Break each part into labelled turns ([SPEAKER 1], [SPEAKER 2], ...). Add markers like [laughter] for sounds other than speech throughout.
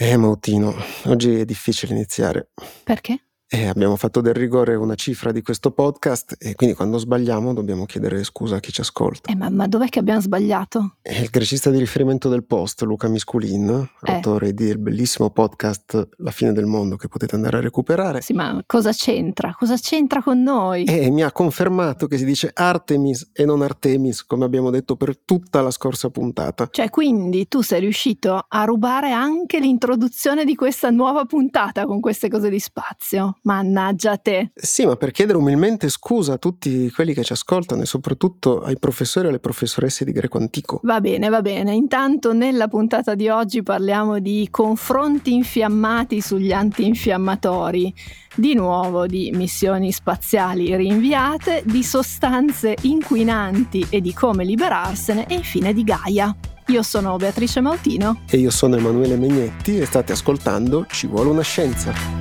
[SPEAKER 1] Eh, Mautino, oggi è difficile iniziare.
[SPEAKER 2] Perché?
[SPEAKER 1] Eh, abbiamo fatto del rigore una cifra di questo podcast e quindi quando sbagliamo dobbiamo chiedere scusa a chi ci ascolta.
[SPEAKER 2] Eh, ma, ma dov'è che abbiamo sbagliato?
[SPEAKER 1] È il grecista di riferimento del post, Luca Misculin,
[SPEAKER 2] Eh.
[SPEAKER 1] autore del bellissimo podcast La fine del mondo che potete andare a recuperare.
[SPEAKER 2] Sì, ma cosa c'entra? Cosa c'entra con noi?
[SPEAKER 1] E mi ha confermato che si dice Artemis e non Artemis, come abbiamo detto per tutta la scorsa puntata.
[SPEAKER 2] Cioè, quindi tu sei riuscito a rubare anche l'introduzione di questa nuova puntata con queste cose di spazio. Mannaggia te.
[SPEAKER 1] Sì, ma per chiedere umilmente scusa a tutti quelli che ci ascoltano e soprattutto ai professori e alle professoresse di greco antico.
[SPEAKER 2] Va bene, va bene. Intanto nella puntata di oggi parliamo di confronti infiammati sugli antinfiammatori, di nuovo di missioni spaziali rinviate, di sostanze inquinanti e di come liberarsene e infine di Gaia. Io sono Beatrice Mautino.
[SPEAKER 1] E io sono Emanuele Megnetti e state ascoltando Ci vuole una scienza.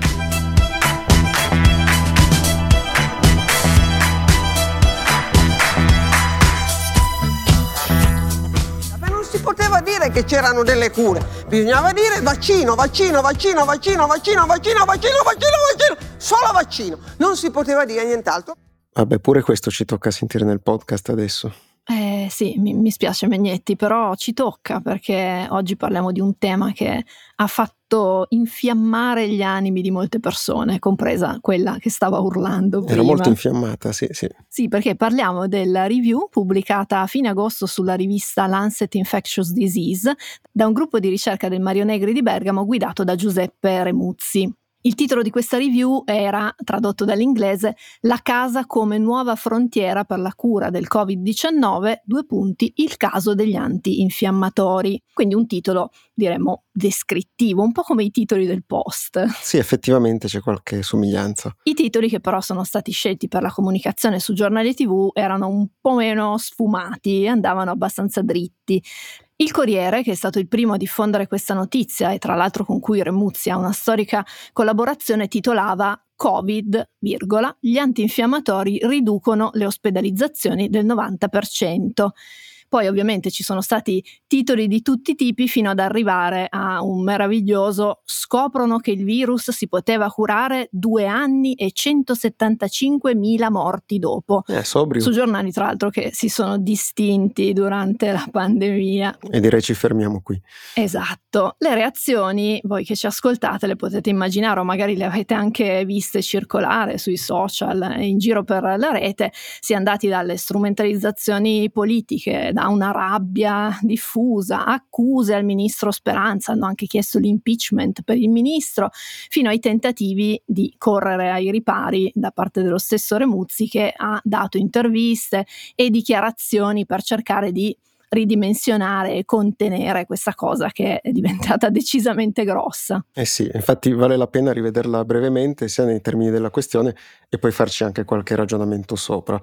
[SPEAKER 3] Che c'erano delle cure, bisognava dire vaccino, vaccino, vaccino, vaccino, vaccino, vaccino, vaccino, vaccino, vaccino, solo vaccino. Non si poteva dire nient'altro.
[SPEAKER 1] Vabbè, pure questo ci tocca sentire nel podcast adesso.
[SPEAKER 2] Eh sì, mi, mi spiace Megnetti, però ci tocca perché oggi parliamo di un tema che ha fatto infiammare gli animi di molte persone, compresa quella che stava urlando prima.
[SPEAKER 1] Era molto infiammata, sì, sì.
[SPEAKER 2] Sì, perché parliamo della review pubblicata a fine agosto sulla rivista Lancet Infectious Disease da un gruppo di ricerca del Mario Negri di Bergamo guidato da Giuseppe Remuzzi. Il titolo di questa review era, tradotto dall'inglese, La casa come nuova frontiera per la cura del Covid-19, due punti, il caso degli antinfiammatori. Quindi un titolo, diremmo, descrittivo, un po' come i titoli del post.
[SPEAKER 1] Sì, effettivamente c'è qualche somiglianza.
[SPEAKER 2] I titoli che però sono stati scelti per la comunicazione su giornali TV erano un po' meno sfumati, andavano abbastanza dritti. Il Corriere, che è stato il primo a diffondere questa notizia e tra l'altro con cui Remuzzi ha una storica collaborazione, titolava Covid, virgola, gli antinfiammatori riducono le ospedalizzazioni del 90%. Poi ovviamente ci sono stati titoli di tutti i tipi fino ad arrivare a un meraviglioso scoprono che il virus si poteva curare due anni e 175 mila morti dopo.
[SPEAKER 1] Eh, sobrio.
[SPEAKER 2] Su giornali tra l'altro che si sono distinti durante la pandemia.
[SPEAKER 1] E direi ci fermiamo qui.
[SPEAKER 2] Esatto, le reazioni, voi che ci ascoltate, le potete immaginare o magari le avete anche viste circolare sui social, in giro per la rete, si è andati dalle strumentalizzazioni politiche, da una rabbia diffusa, accuse al ministro Speranza, hanno anche chiesto l'impeachment per il ministro, fino ai tentativi di correre ai ripari da parte dello stesso Remuzzi che ha dato interviste e dichiarazioni per cercare di ridimensionare e contenere questa cosa che è diventata [laughs] decisamente grossa.
[SPEAKER 1] Eh sì, infatti vale la pena rivederla brevemente, sia nei termini della questione e poi farci anche qualche ragionamento sopra.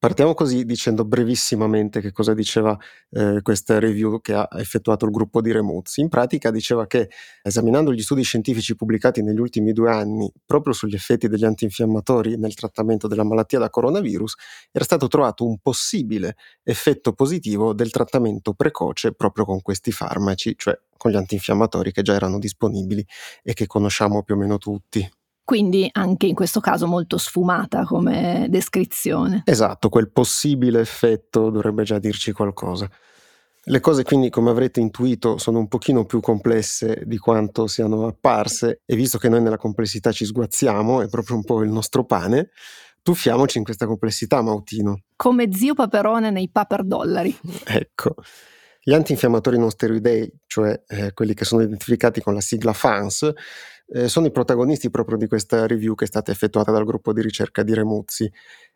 [SPEAKER 1] Partiamo così dicendo brevissimamente che cosa diceva eh, questa review che ha effettuato il gruppo di Remuzzi. In pratica diceva che esaminando gli studi scientifici pubblicati negli ultimi due anni proprio sugli effetti degli antinfiammatori nel trattamento della malattia da coronavirus, era stato trovato un possibile effetto positivo del trattamento precoce proprio con questi farmaci, cioè con gli antinfiammatori che già erano disponibili e che conosciamo più o meno tutti.
[SPEAKER 2] Quindi anche in questo caso molto sfumata come descrizione.
[SPEAKER 1] Esatto, quel possibile effetto dovrebbe già dirci qualcosa. Le cose quindi, come avrete intuito, sono un pochino più complesse di quanto siano apparse e visto che noi nella complessità ci sguazziamo, è proprio un po' il nostro pane, tuffiamoci in questa complessità, Mautino.
[SPEAKER 2] Come zio Paperone nei paper dollari. [laughs]
[SPEAKER 1] Ecco. Gli antinfiammatori non steroidei, cioè eh, quelli che sono identificati con la sigla FANS, eh, sono i protagonisti proprio di questa review che è stata effettuata dal gruppo di ricerca di Remuzzi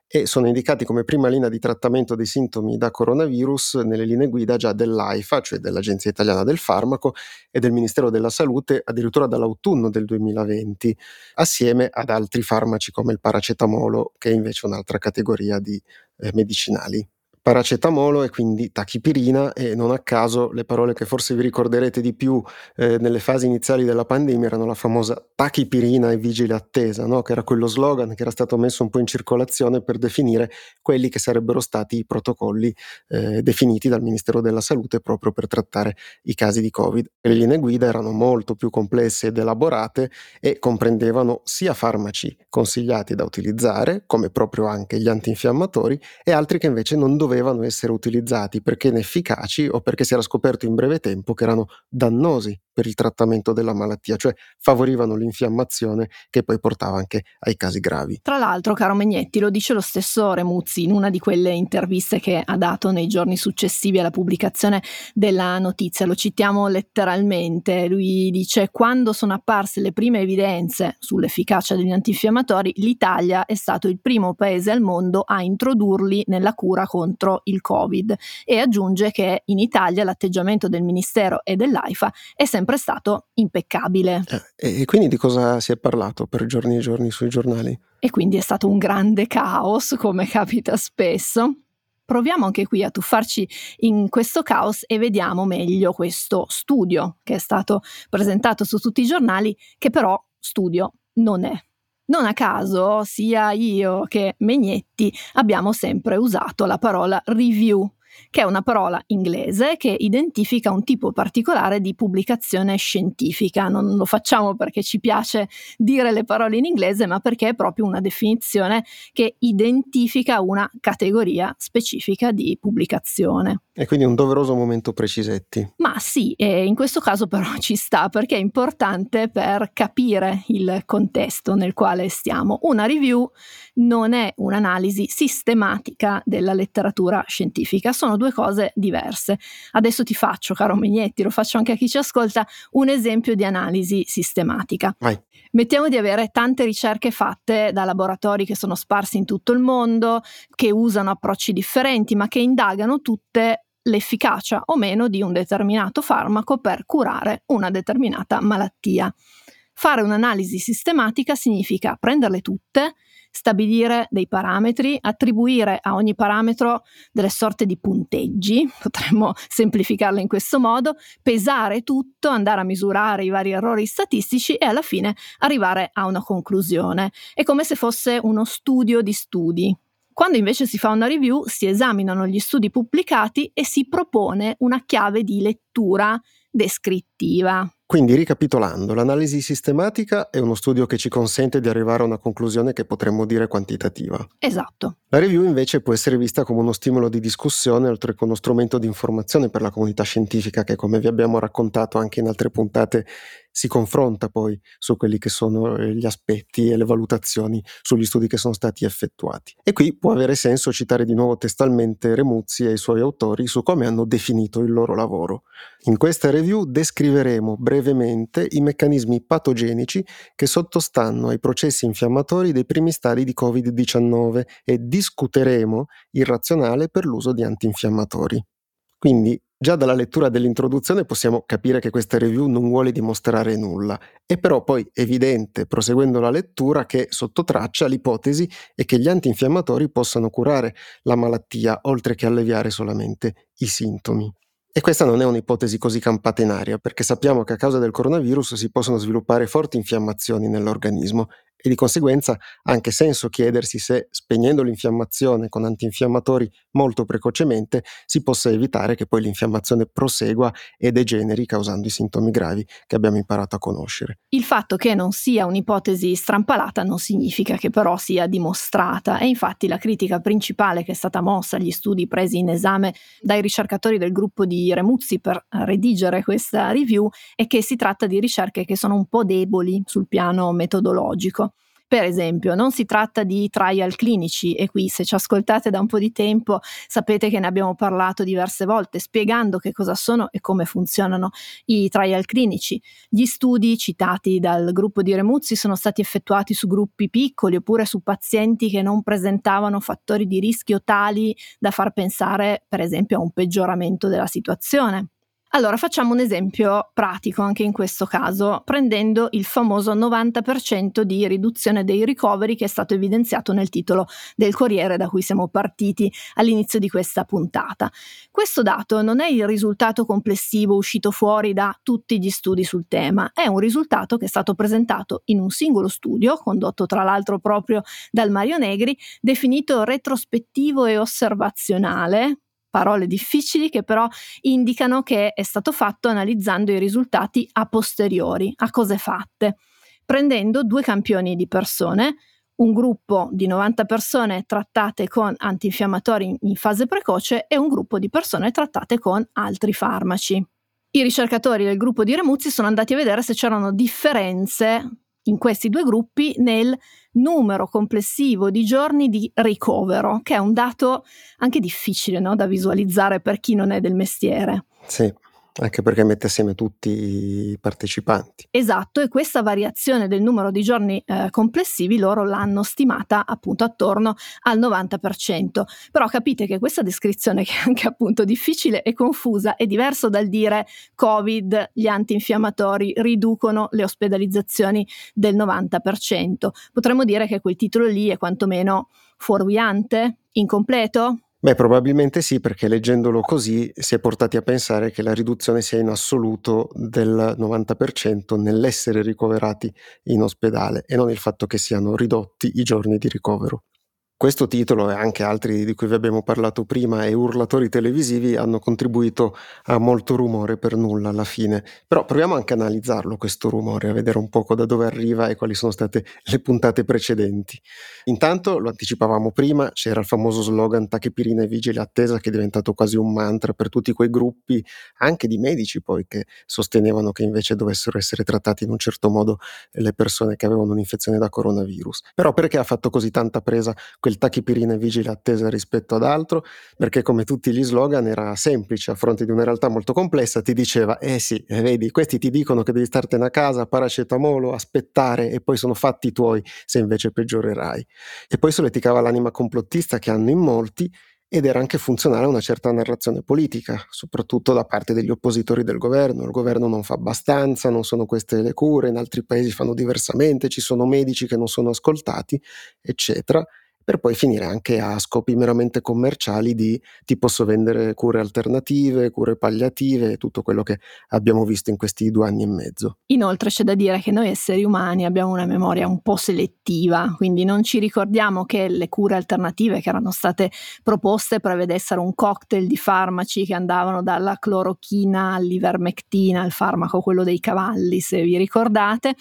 [SPEAKER 1] e sono indicati come prima linea di trattamento dei sintomi da coronavirus nelle linee guida già dell'AIFA, cioè dell'Agenzia Italiana del Farmaco e del Ministero della Salute addirittura dall'autunno del 2020, assieme ad altri farmaci come il paracetamolo, che è invece un'altra categoria di eh, medicinali. Paracetamolo e quindi tachipirina e non a caso le parole che forse vi ricorderete di più eh, nelle fasi iniziali della pandemia erano la famosa tachipirina e vigile attesa, no? che era quello slogan che era stato messo un po' in circolazione per definire quelli che sarebbero stati i protocolli eh, definiti dal Ministero della Salute proprio per trattare i casi di Covid. Le linee guida erano molto più complesse ed elaborate e comprendevano sia farmaci consigliati da utilizzare, come proprio anche gli antinfiammatori, e altri che invece non dovevano dovevano essere utilizzati perché inefficaci o perché si era scoperto in breve tempo che erano dannosi per il trattamento della malattia, cioè favorivano l'infiammazione che poi portava anche ai casi gravi.
[SPEAKER 2] Tra l'altro, caro Megnetti, lo dice lo stesso Remuzzi in una di quelle interviste che ha dato nei giorni successivi alla pubblicazione della notizia, lo citiamo letteralmente, lui dice quando sono apparse le prime evidenze sull'efficacia degli antinfiammatori, l'Italia è stato il primo paese al mondo a introdurli nella cura contro il Covid e aggiunge che in Italia l'atteggiamento del Ministero e dell'AIFA è sempre sempre stato impeccabile.
[SPEAKER 1] Eh, e quindi di cosa si è parlato per giorni e giorni sui giornali?
[SPEAKER 2] E quindi è stato un grande caos, come [laughs] capita spesso. Proviamo anche qui a tuffarci in questo caos e vediamo meglio questo studio che è stato presentato su tutti i giornali, che però studio non è. Non a caso, sia io che Megnetti abbiamo sempre usato la parola review che è una parola inglese che identifica un tipo particolare di pubblicazione scientifica. Non lo facciamo perché ci piace dire le parole in inglese, ma perché è proprio una definizione che identifica una categoria specifica di pubblicazione.
[SPEAKER 1] E quindi un doveroso momento precisetti.
[SPEAKER 2] Ma sì, e in questo caso però [laughs] ci sta perché è importante per capire il contesto nel quale stiamo. Una review non è un'analisi sistematica della letteratura scientifica, sono due cose diverse. Adesso ti faccio, caro Megnetti, lo faccio anche a chi ci ascolta, un esempio di analisi sistematica.
[SPEAKER 1] Vai.
[SPEAKER 2] Mettiamo di avere tante ricerche fatte da laboratori che sono sparsi in tutto il mondo, che usano approcci differenti, ma che indagano tutte l'efficacia o meno di un determinato farmaco per curare una determinata malattia. Fare un'analisi sistematica significa prenderle tutte, stabilire dei parametri, attribuire a ogni parametro delle sorte di punteggi, [laughs] potremmo semplificarlo in questo modo, pesare tutto, andare a misurare i vari errori statistici e alla fine arrivare a una conclusione. È come se fosse uno studio di studi. Quando invece si fa una review si esaminano gli studi pubblicati e si propone una chiave di lettura descrittiva.
[SPEAKER 1] Quindi ricapitolando, l'analisi sistematica è uno studio che ci consente di arrivare a una conclusione che potremmo dire quantitativa.
[SPEAKER 2] Esatto.
[SPEAKER 1] La review invece può essere vista come uno stimolo di discussione oltre che uno strumento di informazione per la comunità scientifica che come vi abbiamo raccontato anche in altre puntate si confronta poi su quelli che sono eh, gli aspetti e le valutazioni sugli studi che sono stati effettuati. E qui può avere senso citare di nuovo testualmente Remuzzi e i suoi autori su come hanno definito il loro lavoro. In questa review descriveremo brevemente i meccanismi patogenici che sottostanno ai processi infiammatori dei primi stadi di Covid-19 e discuteremo il razionale per l'uso di antinfiammatori. Quindi Già dalla lettura dell'introduzione possiamo capire che questa review non vuole dimostrare nulla, è però poi evidente, proseguendo la lettura, che sotto traccia l'ipotesi è che gli antinfiammatori possano curare la malattia oltre che alleviare solamente i sintomi. E questa non è un'ipotesi così campata in aria, perché sappiamo che a causa del coronavirus si possono sviluppare forti infiammazioni nell'organismo e di conseguenza ha anche senso chiedersi se spegnendo l'infiammazione con antinfiammatori molto precocemente si possa evitare che poi l'infiammazione prosegua e degeneri causando i sintomi gravi che abbiamo imparato a conoscere.
[SPEAKER 2] Il fatto che non sia un'ipotesi strampalata non significa che però sia dimostrata e infatti la critica principale che è stata mossa agli studi presi in esame dai ricercatori del gruppo di Remuzzi per redigere questa review è che si tratta di ricerche che sono un po' deboli sul piano metodologico. Per esempio, non si tratta di trial clinici e qui se ci ascoltate da un po' di tempo sapete che ne abbiamo parlato diverse volte spiegando che cosa sono e come funzionano i trial clinici. Gli studi citati dal gruppo di Remuzzi sono stati effettuati su gruppi piccoli oppure su pazienti che non presentavano fattori di rischio tali da far pensare per esempio a un peggioramento della situazione. Allora facciamo un esempio pratico anche in questo caso, prendendo il famoso 90% di riduzione dei ricoveri che è stato evidenziato nel titolo del Corriere da cui siamo partiti all'inizio di questa puntata. Questo dato non è il risultato complessivo uscito fuori da tutti gli studi sul tema, è un risultato che è stato presentato in un singolo studio, condotto tra l'altro proprio dal Mario Negri, definito retrospettivo e osservazionale, parole difficili che però indicano che è stato fatto analizzando i risultati a posteriori, a cose fatte, prendendo due campioni di persone, un gruppo di 90 persone trattate con antinfiammatori in fase precoce e un gruppo di persone trattate con altri farmaci. I ricercatori del gruppo di Remuzzi sono andati a vedere se c'erano differenze in questi due gruppi nel numero complessivo di giorni di ricovero, che è un dato anche difficile no, da visualizzare per chi non è del mestiere.
[SPEAKER 1] Sì. Anche perché mette assieme tutti i partecipanti.
[SPEAKER 2] Esatto, e questa variazione del numero di giorni eh, complessivi loro l'hanno stimata appunto attorno al 90%. Però capite che questa descrizione [laughs] che è anche appunto difficile e confusa è diverso dal dire Covid, gli antinfiammatori riducono le ospedalizzazioni del 90%. Potremmo dire che quel titolo lì è quantomeno fuorviante, incompleto,
[SPEAKER 1] Beh, probabilmente sì, perché leggendolo così si è portati a pensare che la riduzione sia in assoluto del 90% nell'essere ricoverati in ospedale e non il fatto che siano ridotti i giorni di ricovero. Questo titolo e anche altri di cui vi abbiamo parlato prima e urlatori televisivi hanno contribuito a molto rumore per nulla alla fine. Però proviamo anche a analizzarlo questo rumore, a vedere un poco da dove arriva e quali sono state le puntate precedenti. Intanto, lo anticipavamo prima, c'era il famoso slogan Tachipirina e vigile attesa che è diventato quasi un mantra per tutti quei gruppi, anche di medici poi, che sostenevano che invece dovessero essere trattati in un certo modo le persone che avevano un'infezione da coronavirus. Però perché ha fatto così tanta presa quel tachipirina vigile attesa rispetto ad altro, perché come tutti gli slogan era semplice a fronte di una realtà molto complessa, ti diceva, eh sì, eh, vedi, questi ti dicono che devi startene a casa, paracetamolo, aspettare e poi sono fatti tuoi se invece peggiorerai. E poi solleticava l'anima complottista che hanno in molti ed era anche funzionale una certa narrazione politica, soprattutto da parte degli oppositori del governo. Il governo non fa abbastanza, non sono queste le cure, in altri paesi fanno diversamente, ci sono medici che non sono ascoltati, eccetera per poi finire anche a scopi meramente commerciali di ti posso vendere cure alternative, cure palliative, tutto quello che abbiamo visto in questi due anni e mezzo.
[SPEAKER 2] Inoltre c'è da dire che noi esseri umani abbiamo una memoria un po' selettiva, quindi non ci ricordiamo che le cure alternative che erano state proposte prevedessero un cocktail di farmaci che andavano dalla clorochina all'ivermectina, il farmaco quello dei cavalli, se vi ricordate,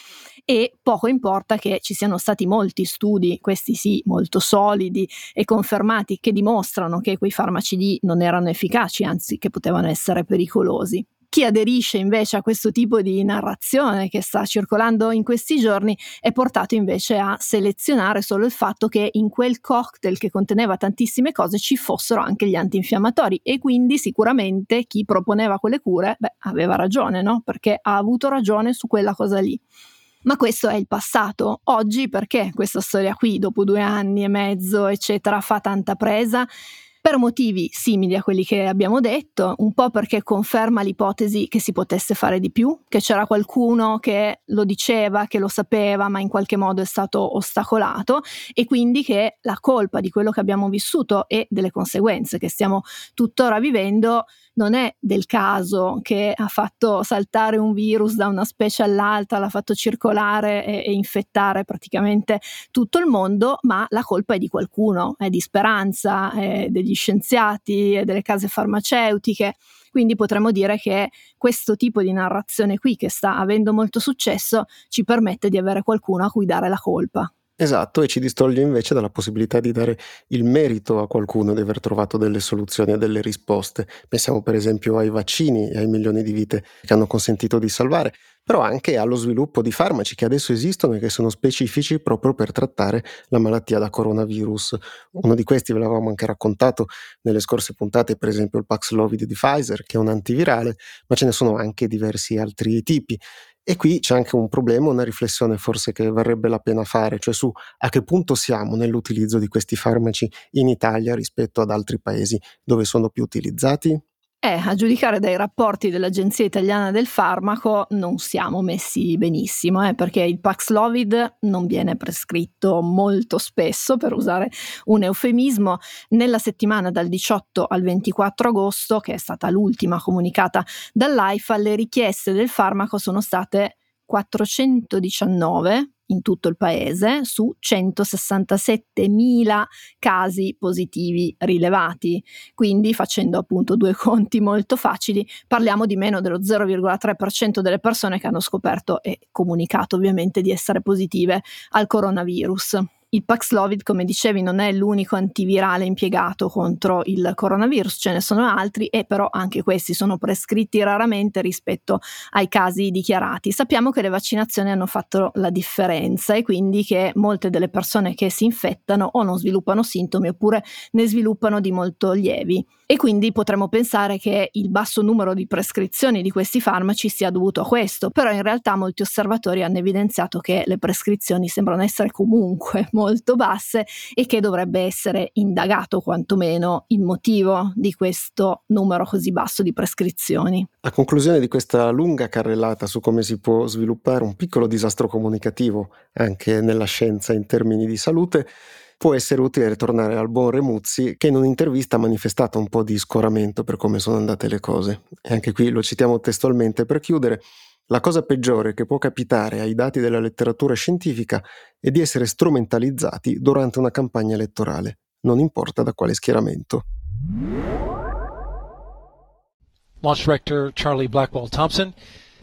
[SPEAKER 2] e poco importa che ci siano stati molti studi, questi sì, molto solidi e confermati, che dimostrano che quei farmaci lì non erano efficaci, anzi che potevano essere pericolosi. Chi aderisce invece a questo tipo di narrazione che sta circolando in questi giorni è portato invece a selezionare solo il fatto che in quel cocktail che conteneva tantissime cose ci fossero anche gli antinfiammatori e quindi sicuramente chi proponeva quelle cure beh, aveva ragione, no? Perché ha avuto ragione su quella cosa lì. Ma questo è il passato. Oggi perché questa storia qui, dopo due anni e mezzo, eccetera, fa tanta presa? per motivi simili a quelli che abbiamo detto, un po' perché conferma l'ipotesi che si potesse fare di più, che c'era qualcuno che lo diceva, che lo sapeva, ma in qualche modo è stato ostacolato e quindi che la colpa di quello che abbiamo vissuto e delle conseguenze che stiamo tuttora vivendo non è del caso che ha fatto saltare un virus da una specie all'altra, l'ha fatto circolare e, e infettare praticamente tutto il mondo, ma la colpa è di qualcuno, è di Speranza, è degli scienziati, è delle case farmaceutiche. Quindi potremmo dire che questo tipo di narrazione qui, che sta avendo molto successo, ci permette di avere qualcuno a cui dare la colpa.
[SPEAKER 1] Esatto, e ci distoglie invece dalla possibilità di dare il merito a qualcuno di aver trovato delle soluzioni e delle risposte. Pensiamo per esempio ai vaccini e ai milioni di vite che hanno consentito di salvare, però anche allo sviluppo di farmaci che adesso esistono e che sono specifici proprio per trattare la malattia da coronavirus. Uno di questi ve l'avevamo anche raccontato nelle scorse puntate, per esempio il Paxlovid di Pfizer, che è un antivirale, ma ce ne sono anche diversi altri tipi. E qui c'è anche un problema, una riflessione forse che varrebbe la pena fare, cioè su a che punto siamo nell'utilizzo di questi farmaci in Italia rispetto ad altri paesi dove sono più utilizzati.
[SPEAKER 2] Eh, a giudicare dai rapporti dell'Agenzia Italiana del Farmaco non siamo messi benissimo, eh, perché il Paxlovid non viene prescritto molto spesso, per usare un eufemismo. Nella settimana dal 18 al 24 agosto, che è stata l'ultima comunicata dall'AIFA, le richieste del farmaco sono state 419 in tutto il paese su 167.000 casi positivi rilevati. Quindi, facendo appunto due [laughs] conti molto facili, parliamo di meno dello 0,3% delle persone che hanno scoperto e comunicato ovviamente di essere positive al coronavirus. Il Paxlovid, come dicevi, non è l'unico antivirale impiegato contro il coronavirus, ce ne sono altri e però anche questi sono prescritti raramente rispetto ai casi dichiarati. Sappiamo che le vaccinazioni hanno fatto la differenza e quindi che molte delle persone che si infettano o non sviluppano sintomi oppure ne sviluppano di molto lievi e quindi potremmo pensare che il basso numero di prescrizioni di questi farmaci sia dovuto a questo, però in realtà molti osservatori hanno evidenziato che le prescrizioni sembrano essere comunque [laughs] molto basse e che dovrebbe essere indagato quantomeno il motivo di questo numero così basso di prescrizioni.
[SPEAKER 1] A conclusione di questa lunga carrellata su come si può sviluppare un piccolo disastro comunicativo anche nella scienza in termini di salute, può essere utile ritornare al buon Remuzzi che in un'intervista ha manifestato un po' di scoramento per come sono andate le cose. E anche qui lo citiamo testualmente per chiudere. La cosa peggiore che può capitare ai dati della letteratura scientifica è di essere strumentalizzati durante una campagna elettorale, non importa da quale schieramento.
[SPEAKER 4] Launch Director Charlie Blackwell Thompson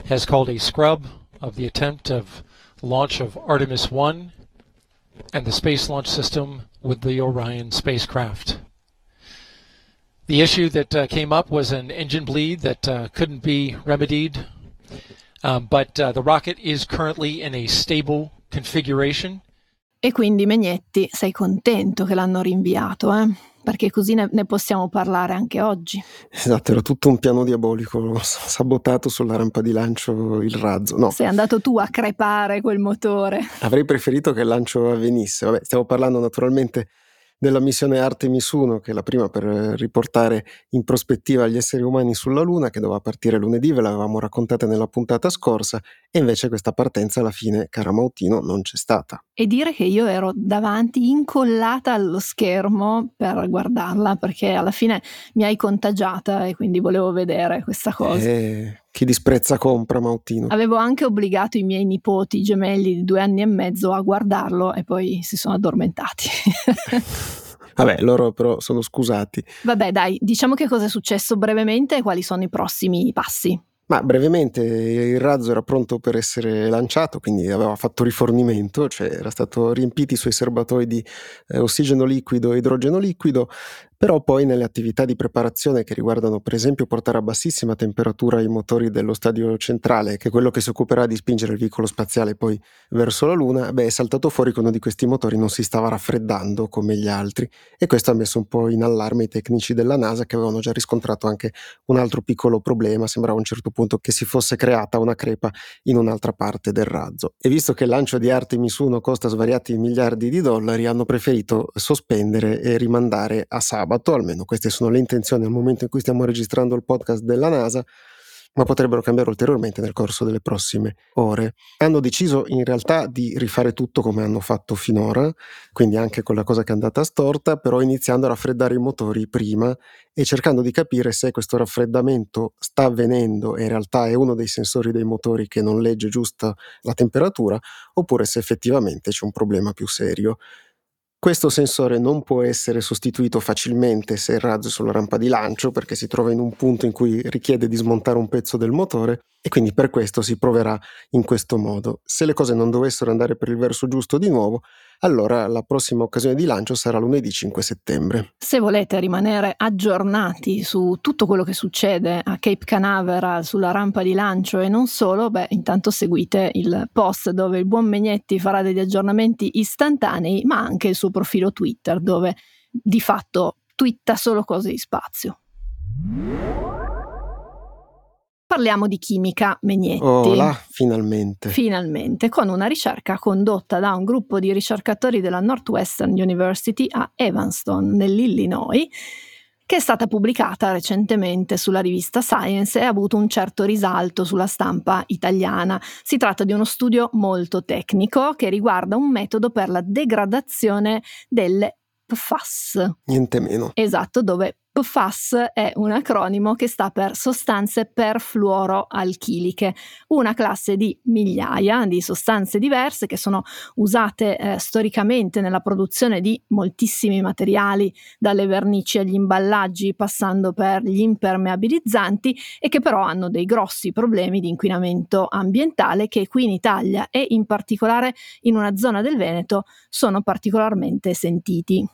[SPEAKER 4] has called a scrub of the attempt of launch of Artemis 1 and the Space Launch System with the Orion spacecraft. The issue that uh, came up was an engine bleed that uh, couldn't be remedied, um, but uh, the rocket is currently in a stable configuration.
[SPEAKER 2] E quindi Megnetti, sei contento che l'hanno rinviato, eh? perché così ne, ne, possiamo parlare anche oggi.
[SPEAKER 1] Esatto, era tutto un piano diabolico, [laughs] sabotato sulla rampa di lancio il razzo. No.
[SPEAKER 2] Sei andato tu a crepare quel motore.
[SPEAKER 1] Avrei preferito che il lancio avvenisse. Vabbè, stiamo parlando naturalmente della missione Artemis 1, che è la prima per riportare in prospettiva gli esseri umani sulla Luna, che doveva partire lunedì, ve l'avevamo raccontata nella puntata scorsa, e invece questa partenza alla fine, cara Mautino, non c'è stata.
[SPEAKER 2] E dire che io ero davanti, incollata allo schermo per guardarla, perché alla fine mi hai contagiata e quindi volevo vedere questa cosa.
[SPEAKER 1] Eh, chi disprezza compra, Mautino.
[SPEAKER 2] Avevo anche obbligato i miei nipoti gemelli di due anni e mezzo a guardarlo e poi si sono addormentati. [laughs]
[SPEAKER 1] Vabbè, loro però sono scusati.
[SPEAKER 2] Vabbè, dai, diciamo che cosa è successo brevemente e quali sono i prossimi passi.
[SPEAKER 1] Ma brevemente il razzo era pronto per essere lanciato, quindi aveva fatto rifornimento, cioè era stato riempiti i suoi serbatoi di eh, ossigeno liquido e idrogeno liquido, però poi nelle attività di preparazione che riguardano per esempio portare a bassissima temperatura i motori dello stadio centrale, che è quello che si occuperà di spingere il veicolo spaziale poi verso la Luna, beh è saltato fuori che uno di questi motori non si stava raffreddando come gli altri e questo ha messo un po' in allarme i tecnici della NASA che avevano già riscontrato anche un altro piccolo problema, sembrava a un certo punto che si fosse creata una crepa in un'altra parte del razzo. E visto che il lancio di Artemis 1 costa svariati miliardi di dollari, hanno preferito sospendere e rimandare a sabato sabato, almeno queste sono le intenzioni al momento in cui stiamo registrando il podcast della NASA, ma potrebbero cambiare ulteriormente nel corso delle prossime ore. Hanno deciso in realtà di rifare tutto come hanno fatto finora, quindi anche con la cosa che è andata storta, però iniziando a raffreddare i motori prima e cercando di capire se questo raffreddamento sta avvenendo e in realtà è uno dei sensori dei motori che non legge giusta la temperatura, oppure se effettivamente c'è un problema più serio. Questo sensore non può essere sostituito facilmente se il razzo è sulla rampa di lancio perché si trova in un punto in cui richiede di smontare un pezzo del motore e quindi per questo si proverà in questo modo. Se le cose non dovessero andare per il verso giusto di nuovo, allora la prossima occasione di lancio sarà lunedì 5 settembre.
[SPEAKER 2] Se volete rimanere aggiornati su tutto quello che succede a Cape Canaveral sulla rampa di lancio e non solo, beh, intanto seguite il post dove il buon Megnetti farà degli aggiornamenti istantanei, ma anche il suo profilo Twitter dove di fatto twitta solo cose di spazio. Parliamo di chimica Megnetti.
[SPEAKER 1] Oh là, finalmente.
[SPEAKER 2] Finalmente, con una ricerca condotta da un gruppo di ricercatori della Northwestern University a Evanston, nell'Illinois, che è stata pubblicata recentemente sulla rivista Science e ha avuto un certo risalto sulla stampa italiana. Si tratta di uno studio molto tecnico che riguarda un metodo per la degradazione delle PFAS.
[SPEAKER 1] Niente meno.
[SPEAKER 2] Esatto, dove PFAS è un acronimo che sta per sostanze perfluoroalchiliche, una classe di migliaia di sostanze diverse che sono usate eh, storicamente nella produzione di moltissimi materiali, dalle vernici agli imballaggi, passando per gli impermeabilizzanti e che però hanno dei grossi problemi di inquinamento ambientale che qui in Italia e in particolare in una zona del Veneto sono particolarmente sentiti.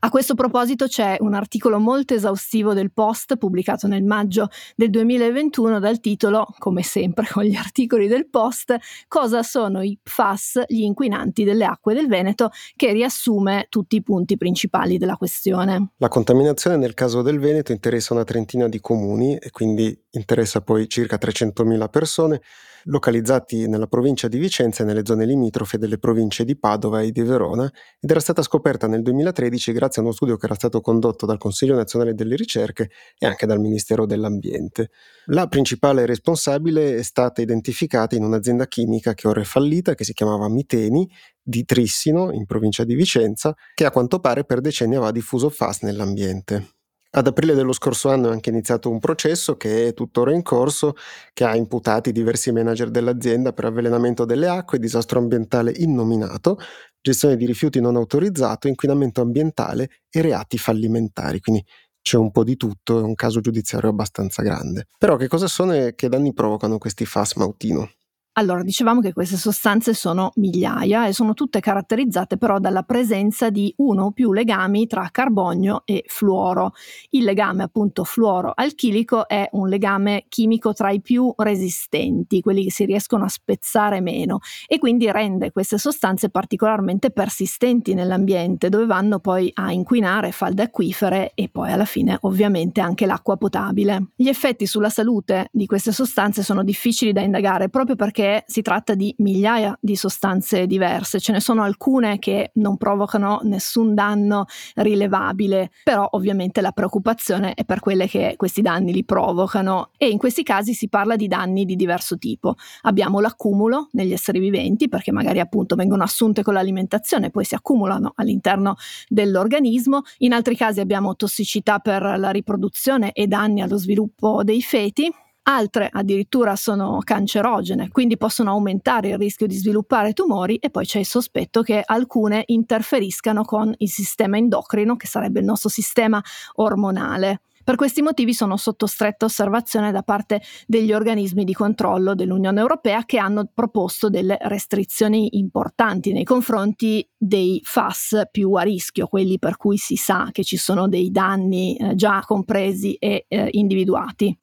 [SPEAKER 2] A questo proposito c'è un articolo molto esaustivo del Post pubblicato nel maggio del 2021 dal titolo, come sempre con gli articoli del Post, Cosa sono i PFAS, gli inquinanti delle acque del Veneto, che riassume tutti i punti principali della questione.
[SPEAKER 1] La contaminazione nel caso del Veneto interessa una trentina di comuni e quindi interessa poi circa 300.000 persone localizzati nella provincia di Vicenza e nelle zone limitrofe delle province di Padova e di Verona ed era stata scoperta nel 2013 grazie a uno studio che era stato condotto dal Consiglio nazionale delle ricerche e anche dal Ministero dell'Ambiente. La principale responsabile è stata identificata in un'azienda chimica che ora è fallita, che si chiamava Miteni, di Trissino, in provincia di Vicenza, che a quanto pare per decenni aveva diffuso FAS nell'ambiente. Ad aprile dello scorso anno è anche iniziato un processo che è tuttora in corso, che ha imputati diversi manager dell'azienda per avvelenamento delle acque, disastro ambientale innominato, gestione di rifiuti non autorizzato, inquinamento ambientale e reati fallimentari. Quindi c'è un po' di tutto, è un caso giudiziario abbastanza grande. Però che cosa sono e che danni provocano questi FAS Mautino?
[SPEAKER 2] Allora, dicevamo che queste sostanze sono migliaia e sono tutte caratterizzate però dalla presenza di uno o più legami tra carbonio e fluoro. Il legame appunto fluoro-alchilico è un legame chimico tra i più resistenti, quelli che si riescono a spezzare meno e quindi rende queste sostanze particolarmente persistenti nell'ambiente dove vanno poi a inquinare falde acquifere e poi alla fine ovviamente anche l'acqua potabile. Gli effetti sulla salute di queste sostanze sono difficili da indagare proprio perché si tratta di migliaia di sostanze diverse, ce ne sono alcune che non provocano nessun danno rilevabile, però ovviamente la preoccupazione è per quelle che questi danni li provocano. E in questi casi si parla di danni di diverso tipo. Abbiamo l'accumulo negli esseri viventi perché magari appunto vengono assunte con l'alimentazione e poi si accumulano all'interno dell'organismo, in altri casi abbiamo tossicità per la riproduzione e danni allo sviluppo dei feti altre addirittura sono cancerogene, quindi possono aumentare il rischio di sviluppare tumori e poi c'è il sospetto che alcune interferiscano con il sistema endocrino, che sarebbe il nostro sistema ormonale. Per questi motivi sono sotto stretta osservazione da parte degli organismi di controllo dell'Unione Europea che hanno proposto delle restrizioni importanti nei confronti dei FAS più a rischio, quelli per cui si sa che ci sono dei danni eh, già compresi e eh, individuati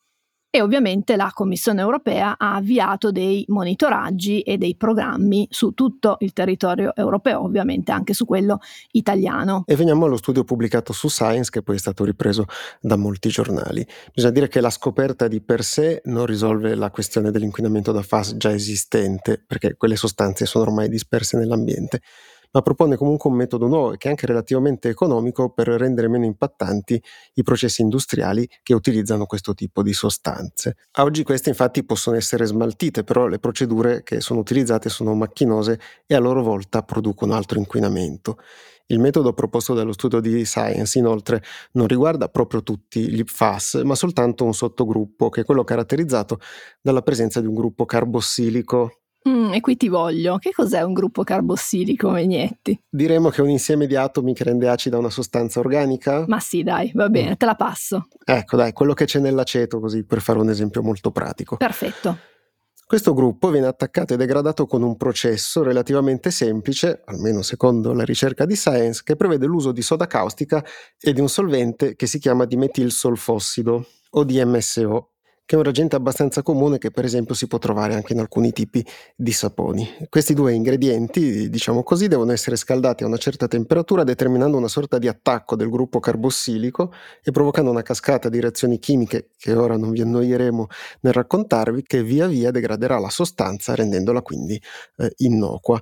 [SPEAKER 2] e ovviamente la Commissione europea ha avviato dei monitoraggi e dei programmi su tutto il territorio europeo, ovviamente anche su quello italiano.
[SPEAKER 1] E veniamo allo studio pubblicato su Science che poi è stato ripreso da molti giornali. Bisogna dire che la scoperta di per sé non risolve la questione dell'inquinamento da FAS già esistente, perché quelle sostanze sono ormai disperse nell'ambiente ma propone comunque un metodo nuovo che è anche relativamente economico per rendere meno impattanti i processi industriali che utilizzano questo tipo di sostanze. A oggi queste infatti possono essere smaltite, però le procedure che sono utilizzate sono macchinose e a loro volta producono altro inquinamento. Il metodo proposto dallo studio di Science inoltre non riguarda proprio tutti gli PFAS, ma soltanto un sottogruppo che è quello caratterizzato dalla presenza di un gruppo carbossilico
[SPEAKER 2] Mm, e qui ti voglio. Che cos'è un gruppo carbossilico, Megnetti?
[SPEAKER 1] Diremo che è un insieme di atomi che rende acida una sostanza organica?
[SPEAKER 2] Ma sì, dai, va bene, mm. te la passo.
[SPEAKER 1] Ecco, dai, quello che c'è nell'aceto, così per fare un esempio molto pratico.
[SPEAKER 2] Perfetto.
[SPEAKER 1] Questo gruppo viene attaccato e degradato con un processo relativamente semplice, almeno secondo la ricerca di Science, che prevede l'uso di soda caustica e di un solvente che si chiama dimetilsolfossido o DMSO che è un reagente abbastanza comune che per esempio si può trovare anche in alcuni tipi di saponi. Questi due ingredienti, diciamo così, devono essere scaldati a una certa temperatura determinando una sorta di attacco del gruppo carbossilico e provocando una cascata di reazioni chimiche che ora non vi annoieremo nel raccontarvi che via via degraderà la sostanza rendendola quindi eh, innocua.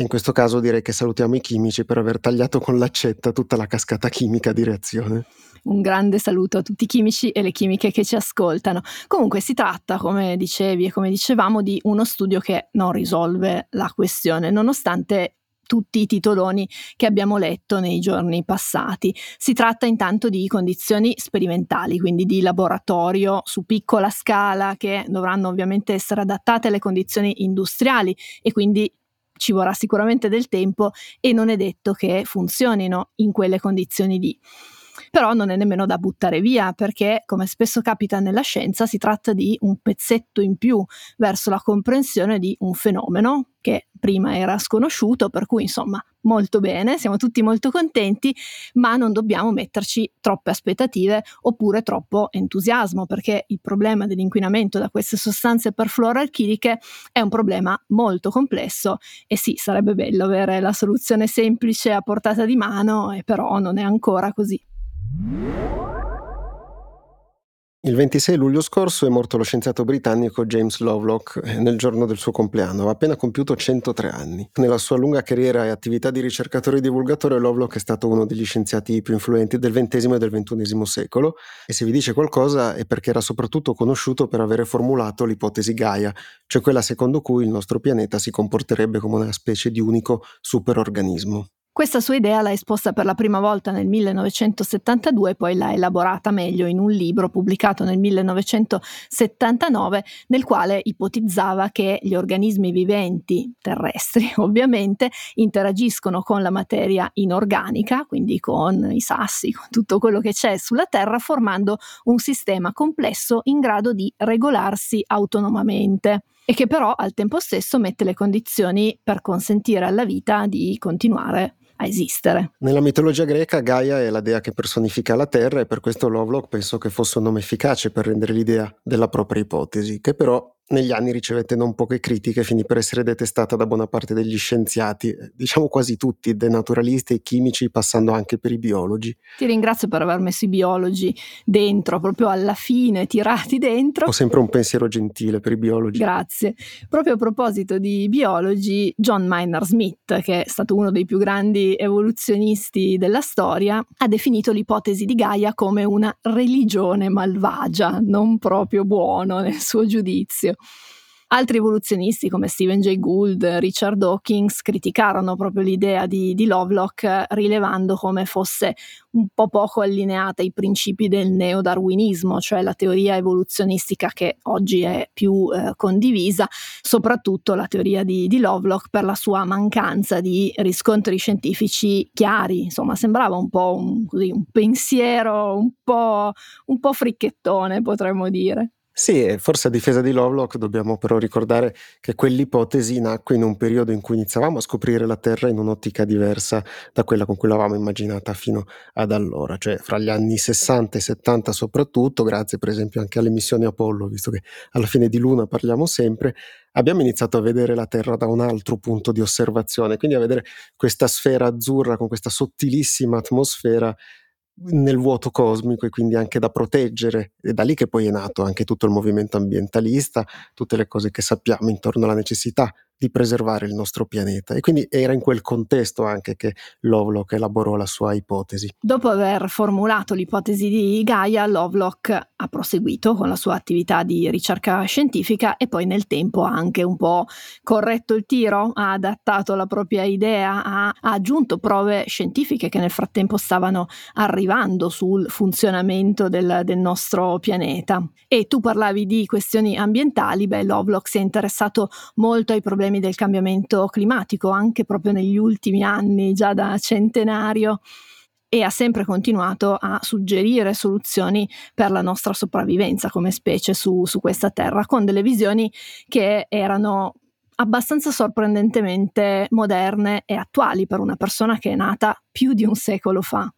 [SPEAKER 1] In questo caso direi che salutiamo i chimici per aver tagliato con l'accetta tutta la cascata chimica di reazione.
[SPEAKER 2] Un grande saluto a tutti i chimici e le chimiche che ci ascoltano. Comunque si tratta, come dicevi e come dicevamo, di uno studio che non risolve la questione, nonostante tutti i titoloni che abbiamo letto nei giorni passati. Si tratta intanto di condizioni sperimentali, quindi di laboratorio su piccola scala che dovranno ovviamente essere adattate alle condizioni industriali e quindi ci vorrà sicuramente del tempo e non è detto che funzionino in quelle condizioni lì. Però non è nemmeno da buttare via perché, come spesso capita nella scienza, si tratta di un pezzetto in più verso la comprensione di un fenomeno che prima era sconosciuto, per cui insomma molto bene, siamo tutti molto contenti, ma non dobbiamo metterci troppe aspettative oppure troppo entusiasmo, perché il problema dell'inquinamento da queste sostanze perfluoralchiliche è un problema molto complesso e sì, sarebbe bello avere la soluzione semplice a portata di mano, e però non è ancora così.
[SPEAKER 1] Il 26 luglio scorso è morto lo scienziato britannico James Lovelock eh, nel giorno del suo compleanno, aveva appena compiuto 103 anni. Nella sua lunga carriera e attività di ricercatore e divulgatore, Lovelock è stato uno degli scienziati più influenti del XX e del XXI secolo e se vi dice qualcosa è perché era soprattutto conosciuto per avere formulato l'ipotesi Gaia, cioè quella secondo cui il nostro pianeta si comporterebbe come una specie di unico superorganismo.
[SPEAKER 2] Questa sua idea l'ha esposta per la prima volta nel 1972 e poi l'ha elaborata meglio in un libro pubblicato nel 1979 nel quale ipotizzava che gli organismi viventi terrestri [laughs] ovviamente interagiscono con la materia inorganica, quindi con i sassi, con tutto quello che c'è sulla Terra, formando un sistema complesso in grado di regolarsi autonomamente e che però al tempo stesso mette le condizioni per consentire alla vita di continuare a esistere.
[SPEAKER 1] Nella mitologia greca Gaia è la dea che personifica la Terra e per questo Lovelock penso che fosse un nome efficace per rendere l'idea della propria ipotesi, che però negli anni ricevette non poche critiche e finì per essere detestata da buona parte degli scienziati, eh, diciamo quasi tutti, dai naturalisti ai chimici, passando anche per i biologi.
[SPEAKER 2] Ti ringrazio per aver messo i biologi dentro, proprio alla fine, tirati dentro.
[SPEAKER 1] Ho sempre un pensiero gentile per i biologi.
[SPEAKER 2] Grazie. Proprio a proposito di biologi, John Maynard Smith, che è stato uno dei più grandi evoluzionisti della storia, ha definito l'ipotesi di Gaia come una religione malvagia, non proprio buono nel suo giudizio. Altri evoluzionisti come Stephen Jay Gould, Richard Dawkins criticarono proprio l'idea di, di Lovelock rilevando come fosse un po' poco allineata ai principi del neodarwinismo, cioè la teoria evoluzionistica che oggi è più eh, condivisa, soprattutto la teoria di, di Lovelock per la sua mancanza di riscontri scientifici chiari, insomma sembrava un po' un, così, un pensiero un po', un po' fricchettone potremmo dire.
[SPEAKER 1] Sì, forse a difesa di Lovelock dobbiamo però ricordare che quell'ipotesi nacque in un periodo in cui iniziavamo a scoprire la Terra in un'ottica diversa da quella con cui l'avevamo immaginata fino ad allora, cioè fra gli anni 60 e 70 soprattutto, grazie per esempio anche alle missioni Apollo, visto che alla fine di Luna parliamo sempre, abbiamo iniziato a vedere la Terra da un altro punto di osservazione, quindi a vedere questa sfera azzurra con questa sottilissima atmosfera nel vuoto cosmico e quindi anche da proteggere. È da lì che poi è nato anche tutto il movimento ambientalista, tutte le cose che sappiamo intorno alla necessità di preservare il nostro pianeta e quindi era in quel contesto anche che Lovelock elaborò la sua ipotesi.
[SPEAKER 2] Dopo aver formulato l'ipotesi di Gaia, Lovelock ha proseguito con la sua attività di ricerca scientifica e poi nel tempo ha anche un po' corretto il tiro, ha adattato la propria idea, ha, aggiunto prove scientifiche che nel frattempo stavano arrivando sul funzionamento del, del nostro pianeta. E tu parlavi di questioni ambientali, beh Lovelock si è interessato molto ai problemi problemi del cambiamento climatico anche proprio negli ultimi anni, già da centenario e ha sempre continuato a suggerire soluzioni per la nostra sopravvivenza come specie su, su questa terra, con delle visioni che erano abbastanza sorprendentemente moderne e attuali per una persona che è nata più di un secolo fa.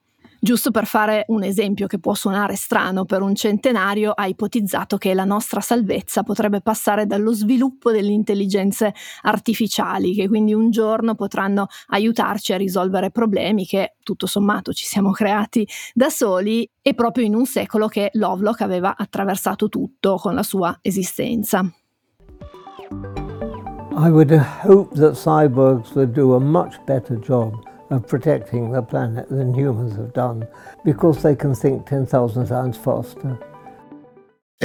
[SPEAKER 2] Giusto per fare un esempio che può suonare strano per un centenario, ha ipotizzato che la nostra salvezza potrebbe passare dallo sviluppo delle intelligenze artificiali, che quindi un giorno potranno aiutarci a risolvere problemi che tutto sommato ci siamo creati da soli e proprio in un secolo che Lovelock aveva attraversato tutto con la sua esistenza.
[SPEAKER 5] I would hope that cyborgs would do a much better job of protecting the planet than humans have done because they can think 10,000 times faster.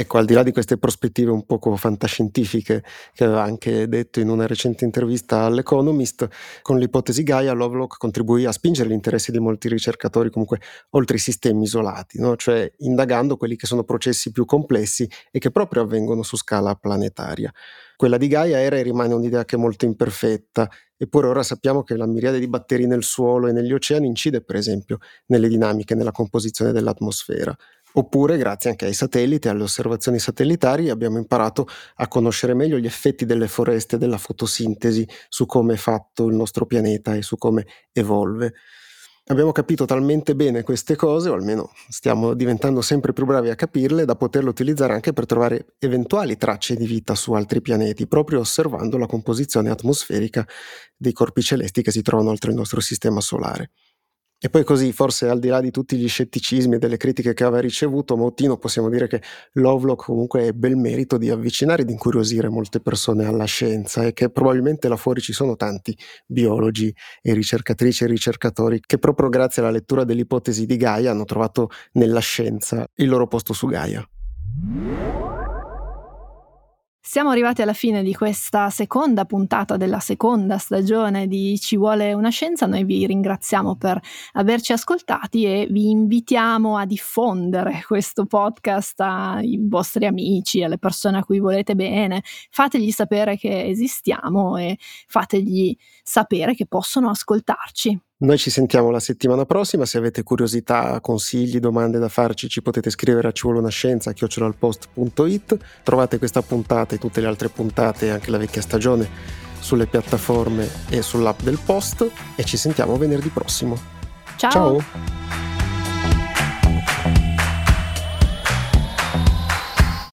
[SPEAKER 1] Ecco, al di là di queste prospettive un poco fantascientifiche che aveva anche detto in una recente intervista all'Economist, con l'ipotesi Gaia Lovelock contribuì a spingere l'interesse di molti ricercatori comunque oltre i sistemi isolati, no? cioè indagando quelli che sono processi più complessi e che proprio avvengono su scala planetaria. Quella di Gaia era e rimane un'idea che è molto imperfetta, eppure ora sappiamo che la miriade di batteri nel suolo e negli oceani incide per esempio nelle dinamiche, nella composizione dell'atmosfera. Oppure, grazie anche ai satelliti e alle osservazioni satellitari, abbiamo imparato a conoscere meglio gli effetti delle foreste e della fotosintesi su come è fatto il nostro pianeta e su come evolve. Abbiamo capito talmente bene queste cose, o almeno stiamo diventando sempre più bravi a capirle, da poterle utilizzare anche per trovare eventuali tracce di vita su altri pianeti, proprio osservando la composizione atmosferica dei corpi celesti che si trovano oltre il nostro sistema solare. E poi così, forse al di là di tutti gli scetticismi e delle critiche che aveva ricevuto, Mautino possiamo dire che Lovelock comunque ebbe il merito di avvicinare e di incuriosire molte persone alla scienza e che probabilmente là fuori ci sono tanti biologi e ricercatrici e ricercatori che proprio grazie alla lettura dell'ipotesi di Gaia hanno trovato nella scienza il loro posto su Gaia.
[SPEAKER 2] Siamo arrivati alla fine di questa seconda puntata della seconda stagione di Ci vuole una scienza. Noi vi ringraziamo per averci ascoltati e vi invitiamo a diffondere questo podcast ai vostri amici, alle persone a cui volete bene. Fategli sapere che esistiamo e fategli sapere che possono ascoltarci.
[SPEAKER 1] Noi ci sentiamo la settimana prossima, se avete curiosità, consigli, domande da farci ci potete scrivere a ci vuole una scienza chiocciolalpost.it, trovate questa puntata e tutte le altre puntate e anche la vecchia stagione sulle piattaforme e sull'app del post e ci sentiamo venerdì prossimo.
[SPEAKER 2] Ciao!
[SPEAKER 1] Ciao.